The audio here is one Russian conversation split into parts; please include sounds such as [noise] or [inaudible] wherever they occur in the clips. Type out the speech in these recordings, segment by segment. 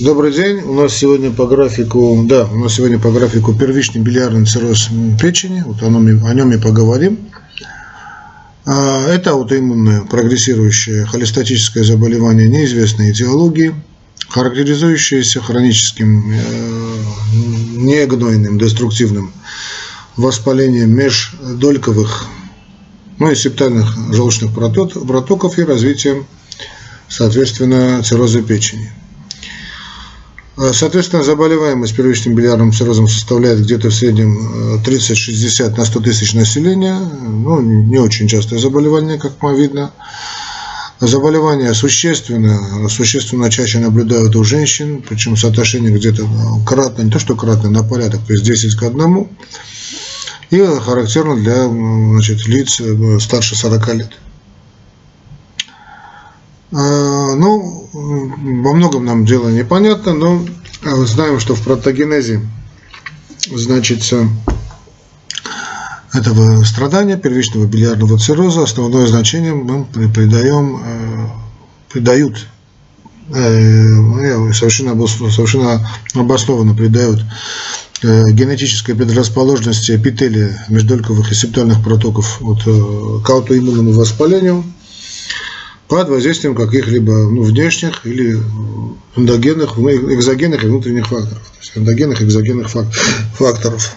Добрый день. У нас сегодня по графику, да, у нас сегодня по графику первичный biliarный цирроз печени. Вот о нем, о нем и поговорим. А, это аутоиммунное прогрессирующее холестатическое заболевание неизвестной этиологии, характеризующееся хроническим э, негнойным деструктивным воспалением междольковых, ну и септальных желчных протоков и развитием, соответственно, цирроза печени. Э, соответственно, заболеваемость первичным biliарным циррозом составляет где-то в среднем 30-60 э, на 100 тысяч населения. Ну, не очень частое заболевание, как мы видно. Заболевания существенно, существенно чаще наблюдают у женщин, причем соотношение где-то кратно, не то что кратно, на порядок, то есть 10 к 1. И характерно для значит, лиц э, старше 40 лет. А, ну, во многом нам дело непонятно, но а, знаем, что в протогенезе значится этого страдания, первичного biliарного цирроза, основное значение мы придаем, э, придают, э, совершенно, совершенно обоснованно придают э, генетической предрасположенности эпителия междольковых и септальных протоков от, к аутоиммунному воспалению – под воздействием каких-либо ну, внешних или эндогенных, ну, экзогенных и внутренних факторов. То есть эндогенных экзогенных факторов.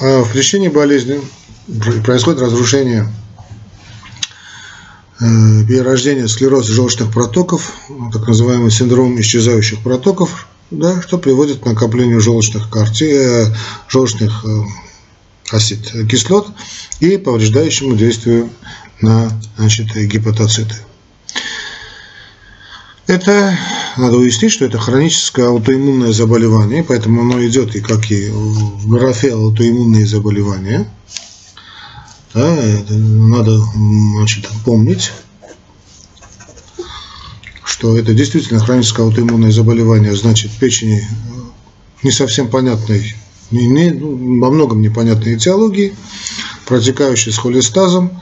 А в причине болезни происходит разрушение э, перерождение склероза желчных протоков, так называемый синдром исчезающих протоков, да, что приводит к накоплению желчных, карти, э, желчных э, осид, кислот и повреждающему действию на значит, гепатоциты. Это надо уяснить, что это хроническое аутоиммунное заболевание, поэтому оно идет и как и в графе аутоиммунные заболевания. Да, это надо значит, помнить, что это действительно хроническое аутоиммунное заболевание, значит печени не совсем понятной, не, не, ну, во многом непонятной этиологии, протекающей с холестазом,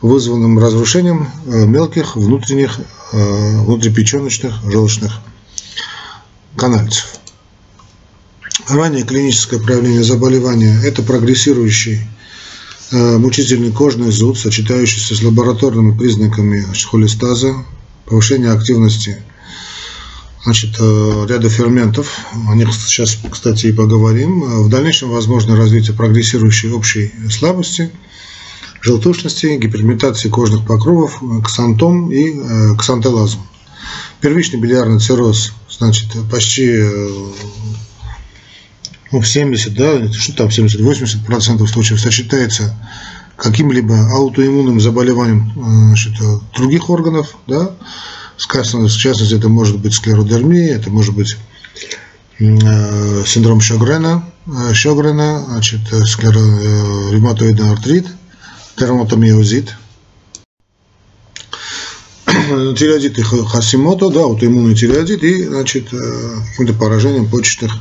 вызванным разрушением э, мелких внутренних, э, внутрипеченочных желчных канальцев. Ранее клиническое проявление заболевания – это прогрессирующий э, мучительный кожный зуд, сочетающийся с лабораторными признаками холестаза, повышение активности значит, ряда ферментов. О них сейчас, кстати, и поговорим. В дальнейшем возможно развитие прогрессирующей общей слабости – желтушности, гиперметации кожных покровов, ксантом и э, ксантелазм. Первичный biliарный цирроз, значит, почти э, ну, 70, да, что там 70, 80 процентов случаев сочетается каким-либо аутоиммунным заболеванием э, значит, других органов, да, сказано, в частности, это может быть склеродермия, это может быть синдром Шогрена, Шогрена, значит, склеро, ревматоидный артрит – дерматомиозит, [clears throat] тиреозит и хасимото, да, аутоиммунный тиреозит и, значит, э, каким-то поражением почечных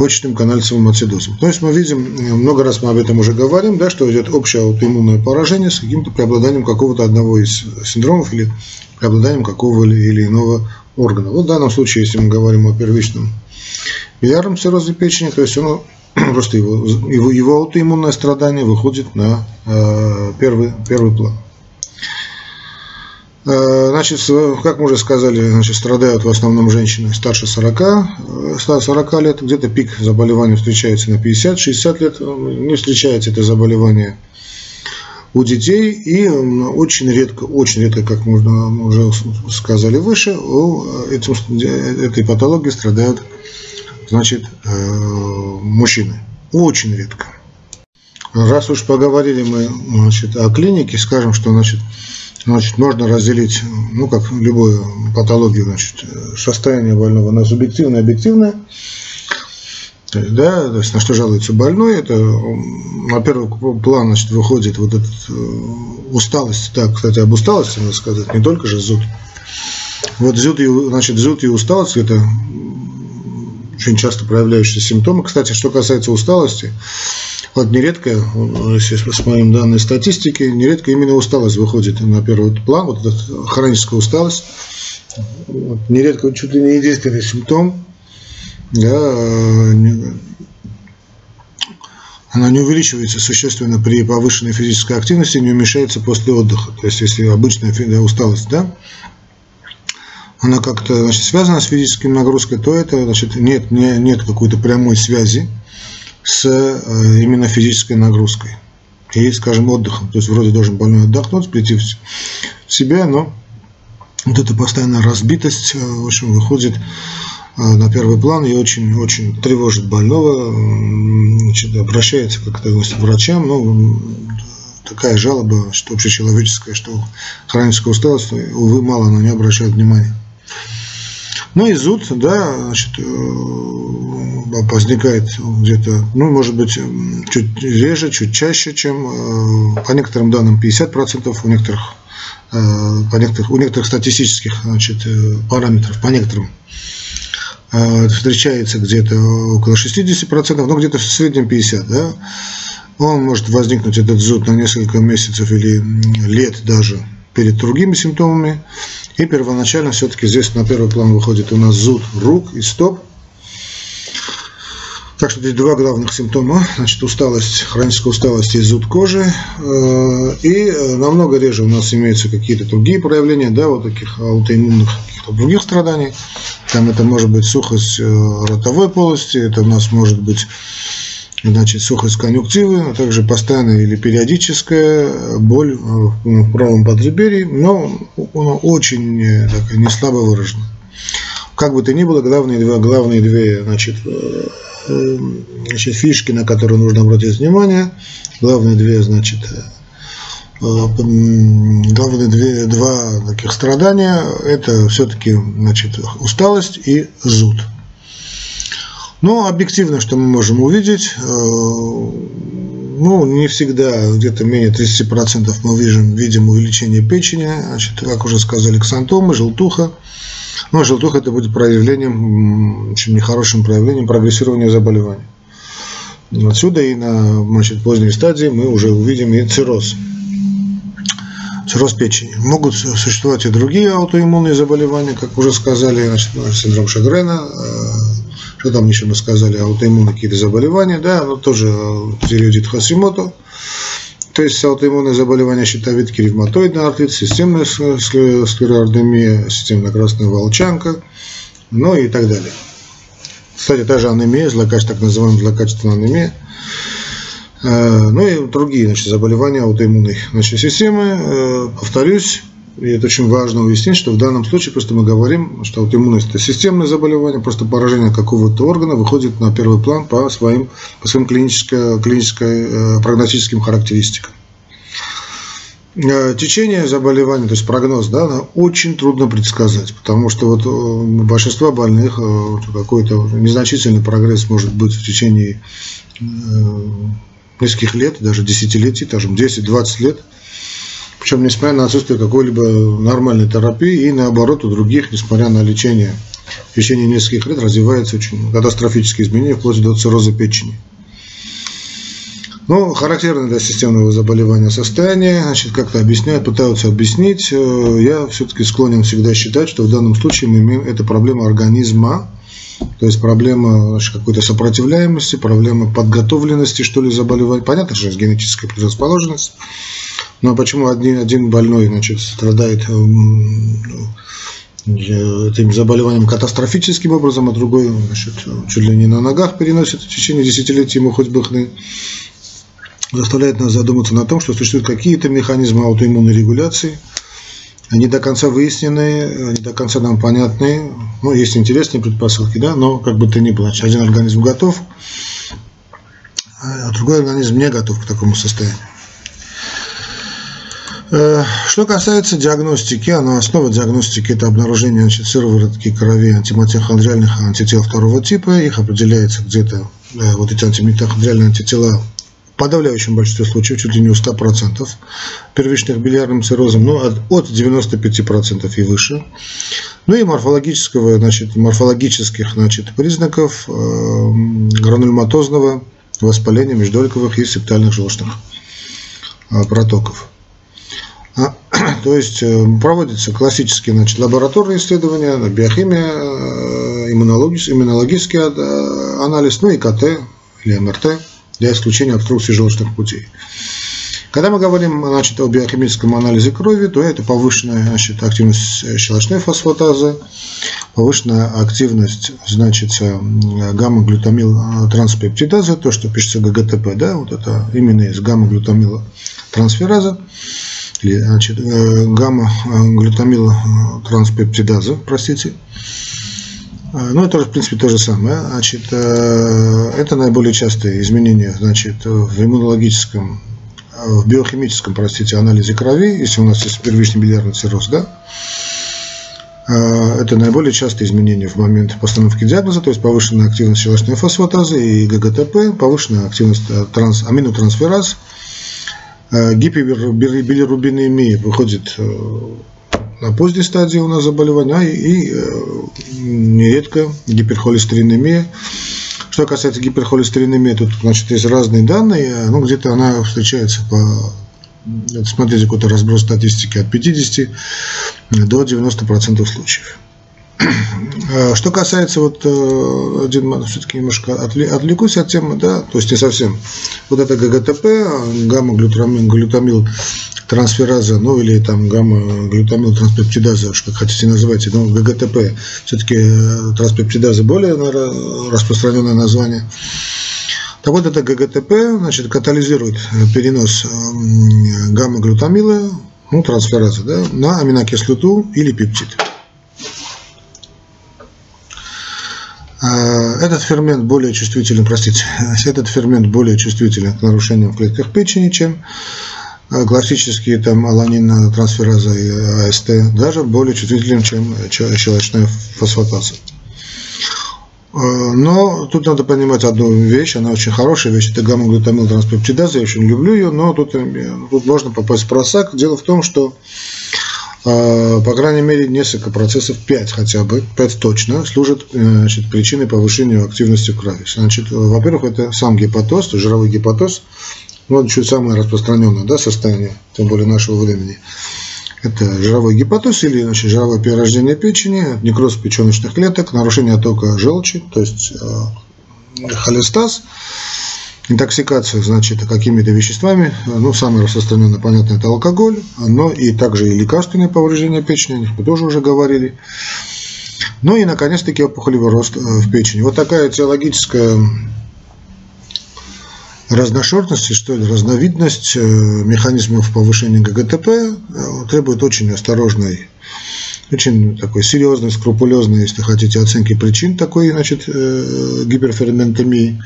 почечным канальцевым ацидозом. То есть мы видим, э, много раз мы об этом уже говорим, да, что идет общее аутоиммунное поражение с каким-то преобладанием какого-то одного из синдромов или преобладанием какого или иного органа. Вот в данном случае, если мы говорим о первичном biliарном циррозе печени, то есть оно [clears throat] просто его, его, его аутоиммунное страдание выходит на э, первый, первый план. Э, значит, как мы уже сказали, значит, страдают в основном женщины старше 40, 40 э, лет, где-то пик заболевания встречается на 50-60 лет, не встречается это заболевание у детей. И очень редко, очень редко, как мы уже сказали выше, у этим, этой патологии страдают значит, э, мужчины. Очень редко. Раз уж поговорили мы значит, о клинике, скажем, что значит, значит, можно разделить, ну, как любую патологию, значит, состояние больного на субъективное и объективное. Да, то есть на что жалуется больной, это на первый план значит, выходит вот эта э, усталость. Так, кстати, об усталости надо сказать, не только же зуд. Вот зуд и, значит, зуд и усталость – это очень часто проявляющиеся симптомы. Кстати, что касается усталости, вот нередко, если с моим данной статистики, нередко именно усталость выходит на первый план, вот эта хроническая усталость, нередко чуть ли не единственный симптом, да, она не увеличивается существенно при повышенной физической активности, не уменьшается после отдыха. То есть, если обычная усталость, да, она как-то значит, связана с физической нагрузкой, то это значит, нет, не, нет какой-то прямой связи с э, именно физической нагрузкой и, скажем, отдыхом. То есть вроде должен больной отдохнуть, прийти в себя, но вот эта постоянная разбитость, э, в общем, выходит э, на первый план и очень-очень тревожит больного, значит, обращается как-то к врачам, но такая жалоба, что общечеловеческая, что хроническая усталость, увы, мало на нее обращают внимание. Ну и зуд, да, значит, э, возникает где-то, ну, может быть, чуть реже, чуть чаще, чем по некоторым данным 50%, у некоторых Э, по некоторых, у некоторых статистических значит, э, параметров, по некоторым э, встречается где-то около 60%, но где-то в среднем 50%. Да? Он может возникнуть, этот зуд, на несколько месяцев или лет даже перед другими симптомами. И первоначально все-таки здесь на первый план выходит у нас зуд рук и стоп. Так что здесь два главных симптома, значит, усталость, хроническая усталость и зуд кожи. Э, и э, намного реже у нас имеются какие-то другие проявления, да, вот таких аутоиммунных каких-то других страданий. Там это может быть сухость э, ротовой полости, это у нас может быть значит, сухость конъюнктивы, а также постоянная или периодическая боль в правом подреберье, но она очень так, не слабо выражена. Как бы то ни было, главные две, главные две значит, Эм, значит, фишки, на которые нужно обратить внимание. Главные две, значит, э, главные две, два таких страдания – это все-таки значит, усталость и зуд. Но объективно, что мы можем увидеть, э, ну, не всегда, где-то менее 30% мы видим, видим увеличение печени, значит, как уже сказали, ксантомы, желтуха – ну, а желтуха это будет проявлением, очень нехорошим проявлением прогрессирования заболевания. Отсюда и на значит, поздней стадии мы уже увидим и цирроз. Цирроз печени. Могут существовать и другие аутоиммунные заболевания, как уже сказали, значит, синдром Шагрена, э, что там еще мы сказали, аутоиммунные какие-то заболевания, да, но тоже тиреоидит Хасимото. То есть аутоиммунные заболевания щитовидки, ревматоидный артрит, системная склеродемия, системная красная волчанка, ну и так далее. Кстати, та же анемия, злокачественная, так называемая злокачественная анемия, э, ну и другие значит, заболевания аутоиммунной значит, системы. Э, повторюсь, и это очень важно уяснить, что в данном случае просто мы говорим, что аутоиммунность – это системное заболевание, просто поражение какого-то органа выходит на первый план по своим, по своим клинической, клинической, э, прогностическим характеристикам. Э, течение заболевания, то есть прогноз, да, очень трудно предсказать, потому что вот у э, большинства больных какой-то незначительный прогресс может быть в течение нескольких лет, даже десятилетий, скажем, 10-20 лет – причем, несмотря на отсутствие какой-либо нормальной терапии, и наоборот, у других, несмотря на лечение в течение нескольких лет, развиваются очень катастрофические изменения, вплоть до цирроза печени. Ну, характерно для системного заболевания состояние, значит, как-то объясняют, пытаются объяснить. Э, я все-таки склонен всегда считать, что в данном случае мы имеем это проблема организма, то есть проблема какой-то сопротивляемости, проблема подготовленности, что ли, заболевания. Понятно, что есть генетическая предрасположенность. Но почему один, один больной значит, страдает эм, этим заболеванием катастрофическим образом, а другой значит, чуть ли не на ногах переносит в течение десятилетий ему хоть бы хны, заставляет нас задуматься на том, что существуют какие-то механизмы аутоиммунной регуляции, они до конца выяснены, они до конца нам понятны, ну, есть интересные предпосылки, да, но как бы то ни было, один организм готов, а другой организм не готов к такому состоянию. Э, что касается диагностики, она основа диагностики – это обнаружение значит, сыворотки крови антимитохондриальных антител второго типа. Их определяется где-то, да, вот эти антимитохондриальные антитела в подавляющем большинстве случаев, чуть ли не у 100% первичных biliарным циррозом, но от, от 95% и выше. Ну и морфологического, значит, морфологических значит, признаков э, гранульматозного воспаления междольковых и септальных желчных э, протоков. [coughs] То есть э, проводятся классические значит, лабораторные исследования, биохимия, э, иммунологический э, анализ, ну и КТ или МРТ для исключения обструкции желчных путей. Когда мы говорим значит, о биохимическом анализе крови, то это повышенная значит, активность щелочной фосфатазы, повышенная активность значит, гамма-глютамил транспептидазы, то, что пишется ГГТП, да, вот это именно из гамма-глютамила трансфераза, значит, э, гамма-глютамил транспептидаза, простите. Ну, это, в принципе, то же самое. Значит, э, это наиболее частые изменения значит, в иммунологическом в биохимическом, простите, анализе крови, если у нас есть первичный билиарный цирроз, да, это наиболее частые изменения в момент постановки диагноза, то есть повышенная активность щелочной фосфатазы и ГГТП, повышенная активность э, транс, аминотрансфераз, а, гипербилирубинемия выходит э, на поздней стадии у нас заболевания, и, и э, нередко гиперхолестеринемия, что касается гиперхолестеринемии, тут значит, есть разные данные. Ну, где-то она встречается по смотрите какой-то разброс статистики от 50 до 90% случаев. А что касается вот э, один все-таки немножко отвлекусь от темы, да, то есть не совсем. Вот это ГГТП, гамма-глютамил, глютамил трансфераза, ну или там гамма-глютамил транспептидаза, как хотите называйте, но ГГТП, все-таки э, транспептидаза более наверное, распространенное название. Так вот, это ГГТП значит, катализирует э, перенос гамма-глютамила, ну, трансфераза, да, на аминокислоту или пептид. А, этот фермент более чувствителен, простите, этот фермент более чувствителен к нарушениям в клетках печени, чем а, классические там аланин, трансфераза и АСТ, даже более чувствителен, чем щелочная фосфатаза. А, но тут надо понимать одну вещь, она очень хорошая вещь, это гамма-глутамил транспептидаза, я очень люблю ее, но тут, э, тут можно попасть в просак. Дело в том, что по крайней мере, несколько процессов, 5 хотя бы, 5 точно, служат э, значит, причиной повышения активности в крови. Значит, во-первых, это сам гепатоз, жировой гепатоз, ну, чуть самое распространенное да, состояние, тем более нашего времени. Это жировой гепатоз или значит, жировое перерождение печени, некроз печеночных клеток, нарушение оттока желчи, то есть э, холестаз, интоксикация, значит, какими-то веществами, ну, самое распространенное, понятно, это алкоголь, но и также и лекарственные повреждения печени, о них мы тоже уже говорили. Ну и, наконец-таки, опухолевый рост э, в печени. Вот такая теологическая разношерстность, что ли, разновидность э, механизмов повышения ГГТП э, требует очень осторожной, очень такой серьезной, скрупулезной, если хотите, оценки причин такой, значит, гиперферментемии.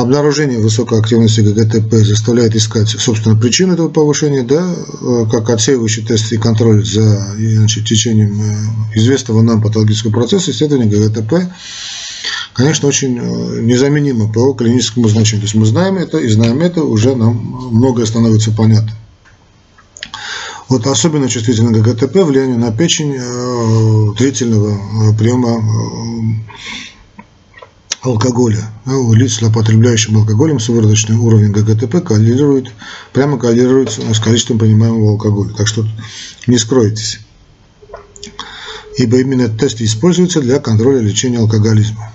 Обнаружение высокой активности ГГТП заставляет искать, собственно, причину этого повышения, да, э, как отсеивающий тест и контроль за значит, течением э, известного нам патологического процесса, исследование ГГТП, конечно, очень э, незаменимо по клиническому значению. То есть мы знаем это и знаем это, уже нам многое становится понятно. Вот особенно чувствительно ГГТП влияние на печень длительного приема алкоголя. У лиц с употребляющим алкоголем сывороточный уровень ГГТП коррелирует, прямо коррелирует с количеством принимаемого алкоголя. Так что не скройтесь. Ибо именно этот тест используется для контроля лечения алкоголизма.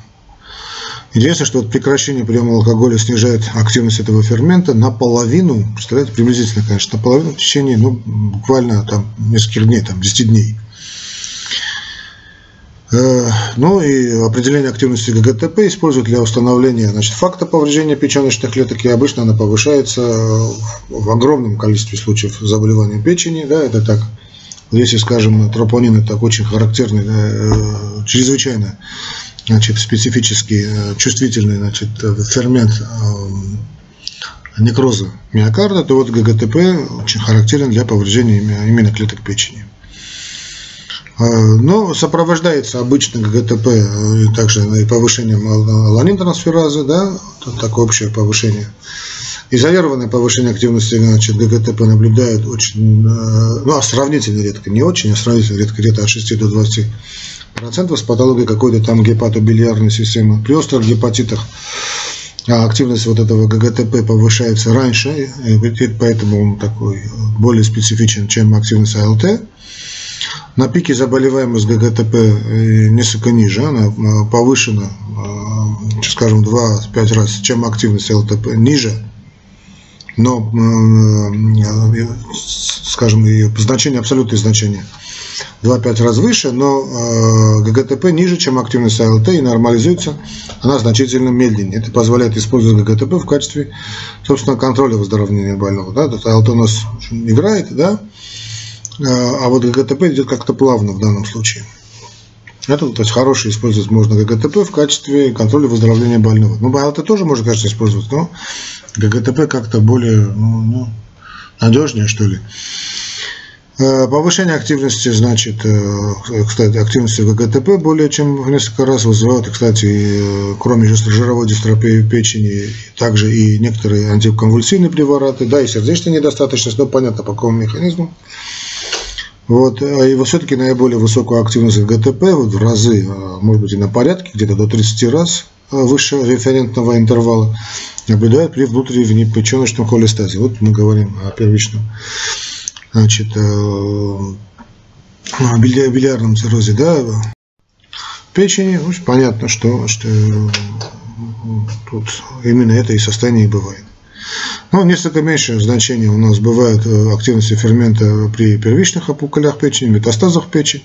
Интересно, что вот прекращение приема алкоголя снижает активность этого фермента наполовину, представляете, приблизительно, конечно, наполовину в течение, ну, буквально там нескольких дней, там, 10 дней. Э, ну и определение активности ГГТП используют для установления значит, факта повреждения печеночных клеток, и обычно она повышается в огромном количестве случаев заболевания печени. Да, это так, если, скажем, тропонин это очень характерный, да, э, чрезвычайно значит, специфический, э, чувствительный значит, фермент некроза миокарда, то вот ГГТП очень характерен для повреждения именно клеток печени. А, но сопровождается обычно ГГТП э, также и повышением аланин-трансферазы, да, такое общее повышение. Изолированное повышение активности значит, ГГТП наблюдают очень, э, ну, а сравнительно редко, не очень, а сравнительно редко, где-то от 6 до 20 процентов с патологией какой-то там гепатобилиарной системы. При острых гепатитах а активность вот этого ГГТП повышается раньше, поэтому он такой более специфичен, чем активность АЛТ. На пике заболеваемость ГГТП э, несколько ниже, она э, повышена, э, скажем, 2-5 раз, чем активность ЛТП ниже, но, скажем, ее значение, абсолютное значение 2-5 раз выше, но ГГТП ниже, чем активность АЛТ и нормализуется она значительно медленнее. Это позволяет использовать ГГТП в качестве, собственно, контроля выздоровления больного. Да? АЛТ у нас играет, да, а, а вот ГГТП идет как-то плавно в данном случае. Это то есть хороший использовать можно ГГТП в качестве контроля выздоровления больного. Ну, АЛТ тоже можно, конечно, использовать, но ГГТП как-то более ну, ну, надежнее, что ли. Э, повышение активности, значит, э, кстати, активности ГГТП более чем в несколько раз вызывают, кстати, кроме жировой дистропии печени, также и некоторые антиконвульсивные препараты, да, и сердечная недостаточность, но понятно по какому механизму. Вот, а и все-таки наиболее высокую активность ГТП вот в разы, а, может быть и на порядке, где-то до 30 раз а, выше референтного интервала, наблюдают при внутреннем печеночном холестазе. Вот мы говорим о первичном значит, э, билиарном циррозе да, печени. Ну, понятно, что, что тут именно это и состояние и бывает. Но ну, несколько меньше значения у нас бывает э, активности фермента при первичных опухолях печени, метастазах печени.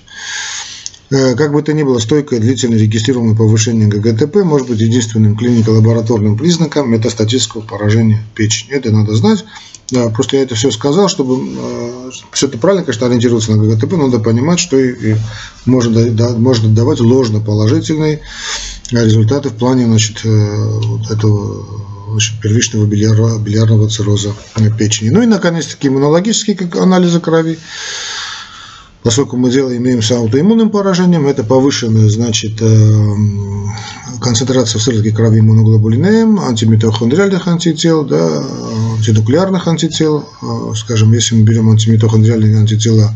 Э, как бы то ни было, стойкое длительно регистрируемое повышение ГГТП может быть единственным клинико-лабораторным признаком метастатического поражения печени. Это надо знать. Да, просто я это все сказал, чтобы э, все это правильно, конечно, ориентироваться на ГГТП, но надо понимать, что и, и может, да, может давать ложно положительные результаты в плане значит, вот этого первичного билиарного, билиарного цирроза печени. Ну и, наконец-таки, иммунологические анализы крови. Поскольку мы дело имеем с аутоиммунным поражением, это повышенная значит, э, концентрация в сыворотке крови иммуноглобулин М, антимитохондриальных антител, да, антинуклеарных антител. Э, скажем, если мы берем антимитохондриальные антитела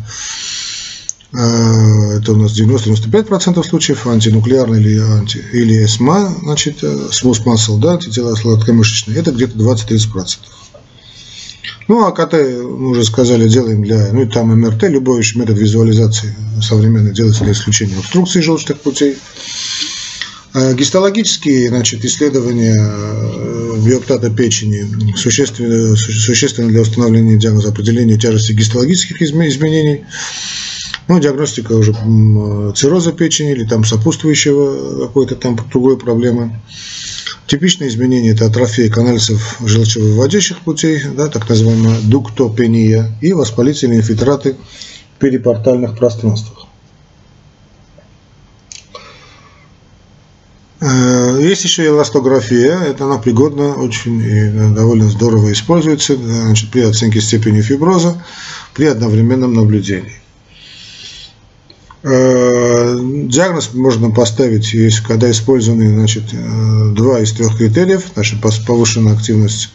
это у нас 90-95% случаев, антинуклеарный или, анти, или СМА, значит, э, smooth muscle, да, антитела сладкомышечные, это где-то 20-30%. Ну, а КТ, мы уже сказали, делаем для, ну и там МРТ, любой метод визуализации современный делается для исключения обструкции желчных путей. А гистологические значит, исследования э, биоптата печени существенно, существенно для установления диагноза определения тяжести гистологических изменений. Ну, диагностика уже цирроза печени или там сопутствующего какой-то там другой проблемы. Типичные изменения – это атрофия канальцев желчевыводящих путей, да, так называемая дуктопения, и воспалительные инфильтраты в перипортальных пространствах. Э, есть еще эластография, это она пригодна, очень и довольно здорово используется значит, при оценке степени фиброза, при одновременном наблюдении. Э, диагноз можно поставить, если когда использованы значит, э, два из трех критериев, значит, повышенная активность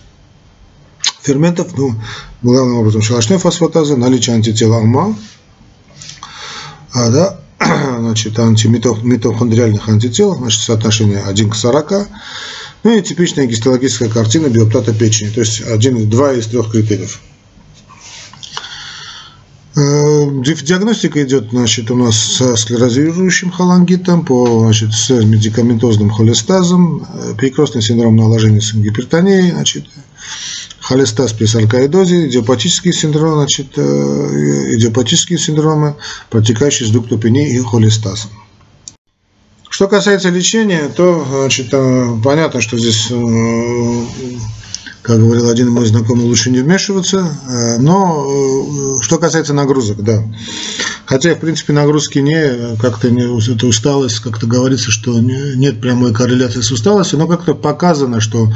ферментов, ну, главным образом щелочной фосфатазы, наличие антитела АМА, а, да, [clears throat] значит, антимитохондриальных антител, значит, соотношение 1 к 40, ну и типичная гистологическая картина биоптата печени, то есть один, два из трех критериев. Э, диагностика идет значит, у нас со склерозирующим холангитом, по, значит, с медикаментозным холестазом, э, перекрестный синдром наложения с гипертонией, значит, холестаз при саркоидозе, идиопатический синдром, значит, э, идиопатические синдромы, протекающие с дуктопенией и холестазом. Что касается лечения, то значит, понятно, что здесь как говорил один мой знакомый, лучше не вмешиваться. Э, но э, что касается нагрузок, да. Хотя, в принципе, нагрузки не, как-то не, это усталость, как-то говорится, что нет прямой корреляции с усталостью, но как-то показано, что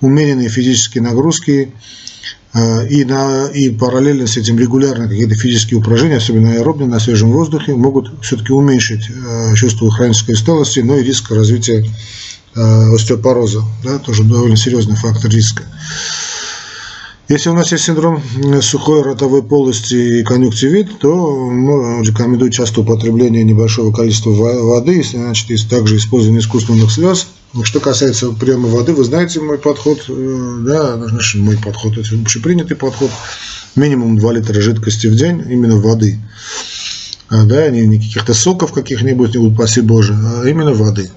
умеренные физические нагрузки э, и, на, и параллельно с этим регулярно какие-то физические упражнения, особенно аэробные, на свежем воздухе, могут все-таки уменьшить чувство хронической усталости, но и риск развития остеопороза, да, тоже довольно серьезный фактор риска. Если у нас есть синдром сухой ротовой полости и конъюнктивит, то рекомендую часто употребление небольшого количества воды, значит, есть также использование искусственных слез. Что касается приема воды, вы знаете мой подход, э, да, значит, мой подход, это общепринятый подход, минимум 2 литра жидкости в день, именно воды. А, да, не, не каких-то соков каких-нибудь, упаси Боже, а именно воды.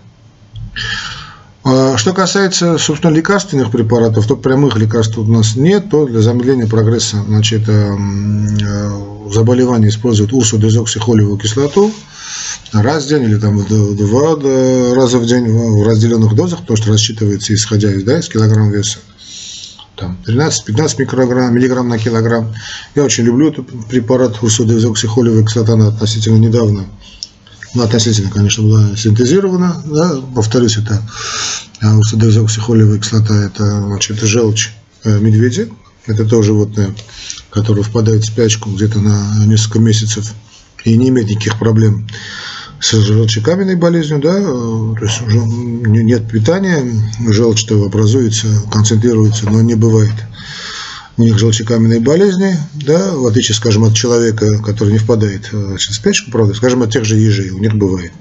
А, что касается, собственно, лекарственных препаратов, то прямых лекарств у нас нет, то для замедления прогресса значит, э, заболевания используют урсодезоксихолевую кислоту раз в день или там два раза в день в разделенных дозах, то, что рассчитывается исходя из, да, из килограмм веса. Там 13-15 микрограмм, миллиграмм на килограмм. Я очень люблю этот препарат урсодезоксихолевая кислота, она относительно недавно ну, относительно, конечно, была синтезирована, да, повторюсь, это урсодезоксихолевая кислота, это, значит, желчь э, медведя, это то животное, которое впадает в спячку где-то на несколько месяцев. И не имеет никаких проблем с желчекаменной болезнью, да, то есть уже нет питания, желчь-то образуется, концентрируется, но не бывает у них желчекаменные болезни, да, в отличие, скажем, от человека, который не впадает э, в спячку, правда, скажем, от тех же ежей, у них бывает.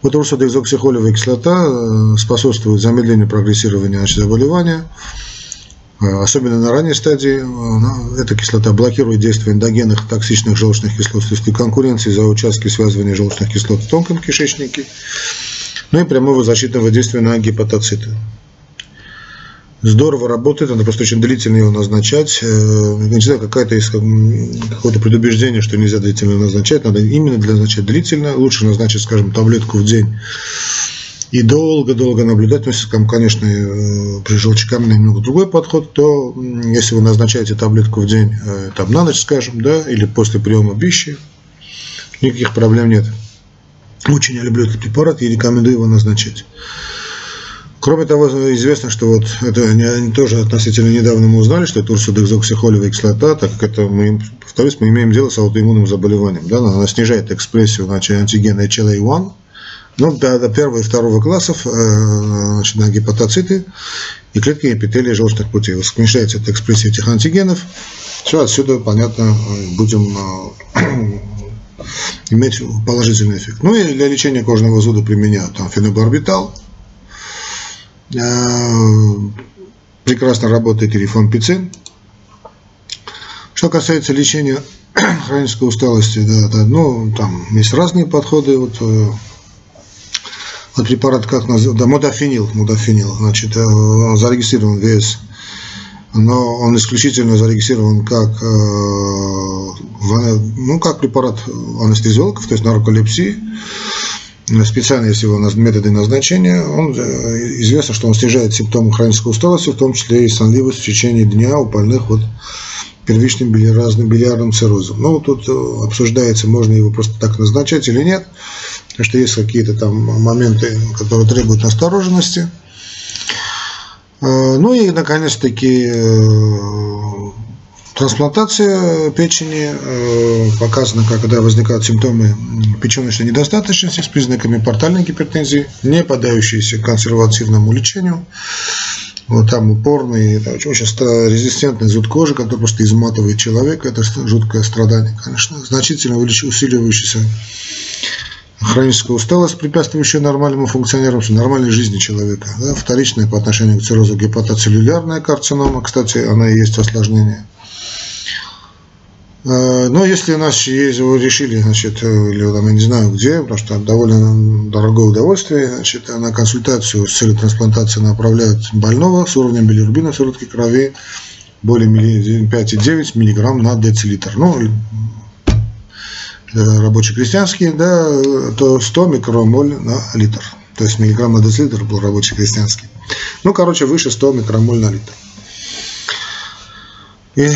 Вот урсодекзоксихолевая кислота э, способствует замедлению прогрессирования значит, заболевания, э, особенно на ранней стадии. Эта кислота блокирует действие эндогенных токсичных желчных кислот в связи конкуренции за участки связывания желчных кислот в тонком кишечнике, ну и прямого защитного действия на гепатоциты здорово работает, надо просто очень длительно его назначать. Э, не знаю, какая-то есть какое-то предубеждение, что нельзя длительно назначать, надо именно для назначать длительно, лучше назначить, скажем, таблетку в день и долго-долго наблюдать. Но если, конечно, э, при желчекаменной немного другой подход, то если вы назначаете таблетку в день, э, там на ночь, скажем, да, или после приема пищи, никаких проблем нет. Очень я люблю этот препарат и рекомендую его назначать. Кроме того, известно, что вот это они тоже относительно недавно мы узнали, что это урсодекзоксихолевая кислота, так как это мы, повторюсь, мы имеем дело с аутоиммунным заболеванием. Да? Она снижает экспрессию значит, антигена HLA-1, ну, до, первого и второго классов э, значит, на гепатоциты и клетки эпителия желчных путей. Уменьшается эта экспрессия этих антигенов. Все отсюда, понятно, будем э, [clears throat] иметь положительный эффект. Ну и для лечения кожного зуда применяют там фенобарбитал, прекрасно работает и рифампицин. Что касается лечения [clears throat] хронической усталости, да, да, ну, там есть разные подходы. Вот, э, вот препарат как называется, да, модофенил, модофенил, значит, э, зарегистрирован в ВС, но он исключительно зарегистрирован как, ну, как препарат анестезиологов, то есть нарколепсии специально, если его методы назначения, он, э, известно, что он снижает симптомы хронической усталости, в том числе и сонливость в течение дня у больных вот первичным билиарным, билиарным циррозом. Ну, тут э, обсуждается, можно его просто так назначать или нет, потому что есть какие-то там моменты, которые требуют осторожности. Э, ну и, наконец-таки, Трансплантация печени э, показана, когда возникают симптомы печеночной недостаточности с признаками портальной гипертензии, не поддающиеся консервативному лечению. Вот там упорный, очень, резистентный зуд кожи, который просто изматывает человека. Это жуткое страдание, конечно. Значительно усиливающийся хроническая усталость, препятствующая нормальному функционированию, нормальной жизни человека. Да, вторичная по отношению к циррозу гепатоцеллюлярная карцинома, кстати, она и есть осложнение – но если у нас есть, вы решили, значит, э, или там, я не знаю где, потому что довольно дорогое удовольствие, значит, на консультацию с целью трансплантации направляют больного с уровнем билирубина в сыворотке крови более 5,9 мг на децилитр. Ну, рабочий крестьянский, да, то 100 микромоль на литр. То есть миллиграмм на децилитр был рабочий крестьянский. Ну, короче, выше 100 микромоль на литр. И,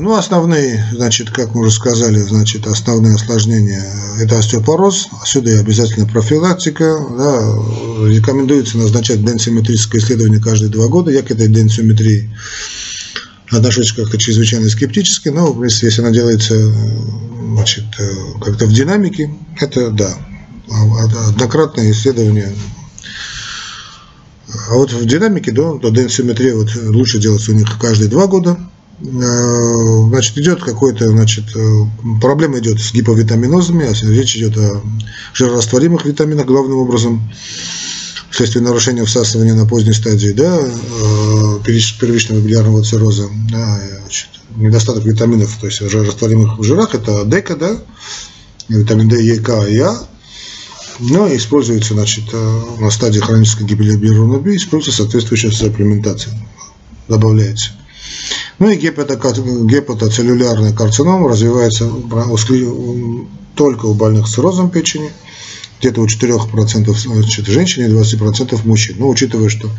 ну, основные, значит, как мы уже сказали, значит, основные осложнения – это остеопороз, отсюда и обязательно профилактика. Да, рекомендуется назначать денсиметрическое исследование каждые два года. Я к этой денсиметрии отношусь как-то чрезвычайно скептически, но если, она делается значит, как-то в динамике, это да, а, однократное исследование а вот в динамике, да, то денсиметрия вот лучше делать у них каждые два года, э, значит, идет какой-то, значит, проблема идет с гиповитаминозами, а речь идет о жирорастворимых витаминах главным образом, вследствие нарушения всасывания на поздней стадии, да, первичного билиарного цирроза, да, значит, недостаток витаминов, то есть растворимых в жирах, это дека, да, витамин D, Е, К и А, но используется, значит, э, на стадии хронической гибели бируна B, используется соответствующая сапплементация, добавляется. Ну и гепатоцеллюлярный карцином развивается только у больных с циррозом печени, где-то у 4% значит, женщин и 20% мужчин. Но учитывая, что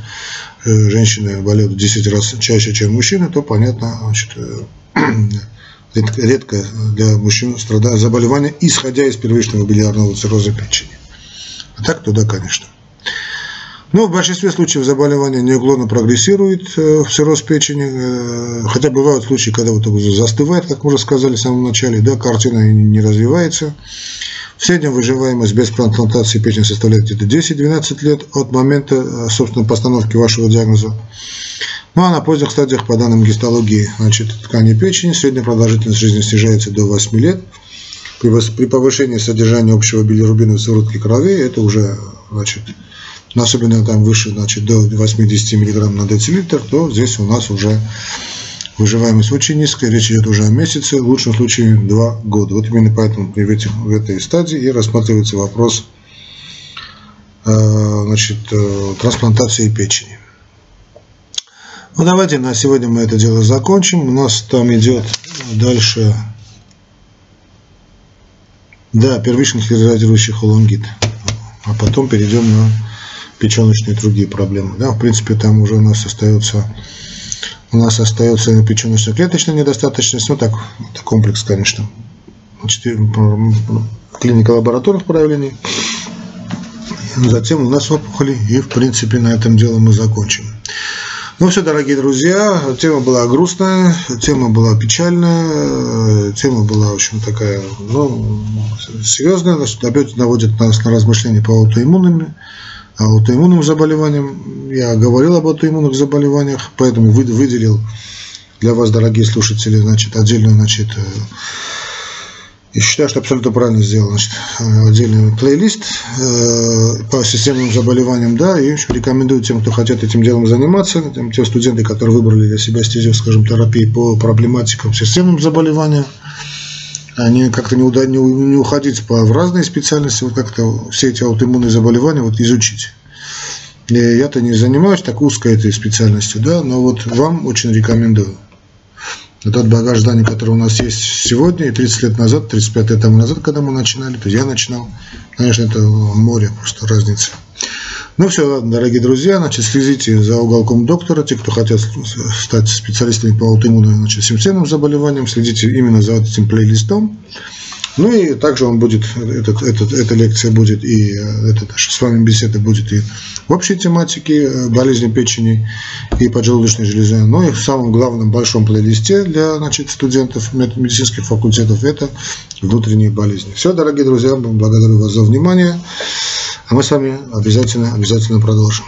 э, женщины болеют в 10 раз чаще, чем мужчины, то понятно, значит, э, [clears throat] редко для мужчин страдает заболевание, исходя из первичного билиарного цирроза печени. А так туда, конечно. Но в большинстве случаев заболевание неуклонно прогрессирует э, в цирроз печени, э, хотя бывают случаи, когда вот застывает, как мы уже сказали в самом начале, да, картина не развивается. В среднем выживаемость без трансплантации печени составляет где-то 10-12 лет от момента, э, собственно, постановки вашего диагноза. Ну а на поздних стадиях, по данным гистологии значит, ткани печени, средняя продолжительность жизни снижается до 8 лет. При повышении содержания общего билирубина в сыворотке крови, это уже, значит, особенно там выше, значит, до 80 мг на децилитр, то здесь у нас уже выживаемость очень низкая, речь идет уже о месяце, в лучшем случае 2 года. Вот именно поэтому в, этих, в этой стадии и рассматривается вопрос э, значит, э, трансплантации печени. Ну давайте на сегодня мы это дело закончим. У нас там идет дальше, да, первичный хлоризирующий холонгит. А потом перейдем на печеночные другие проблемы. Да, в принципе, там уже у нас остается у нас остается печеночно-клеточная недостаточность, ну так, это комплекс, конечно, клиника лабораторных проявлений. Затем у нас опухоли, и в принципе на этом дело мы закончим. Ну все, дорогие друзья, тема была грустная, тема была печальная, тема была, в общем, такая, ну, серьезная, опять наводит нас на размышления по аутоиммунным, аутоиммунным заболеваниям. Я говорил об аутоиммунных заболеваниях, поэтому выделил для вас, дорогие слушатели, значит, отдельную, значит, э, и считаю, что абсолютно правильно сделал. Значит, э, отдельный плейлист э, по системным заболеваниям, да, и рекомендую тем, кто хотят этим делом заниматься, тем, те студенты, которые выбрали для себя стезю, скажем, терапии по проблематикам системным заболеваниям, они как-то не, не, не уходить по, в разные специальности, вот как-то все эти аутоиммунные заболевания вот изучить. Я-то не занимаюсь так узкой этой специальностью, да, но вот вам очень рекомендую тот багаж знаний, который у нас есть сегодня, и 30 лет назад, 35 лет тому назад, когда мы начинали, то я начинал, конечно, это море, просто разница. Ну все, ладно, дорогие друзья, значит, следите за уголком доктора, те, кто хотят стать специалистами по аутоиммунным значит, системным заболеваниям, следите именно за этим плейлистом. Ну и также он будет, этот, этот, эта лекция будет и э, эта наша с вами беседа будет и в общей тематике э, болезни печени и поджелудочной железы, но и в самом главном большом плейлисте для значит, студентов медицинских факультетов это внутренние болезни. Все, дорогие друзья, благодарю вас за внимание. А мы с вами обязательно, обязательно продолжим.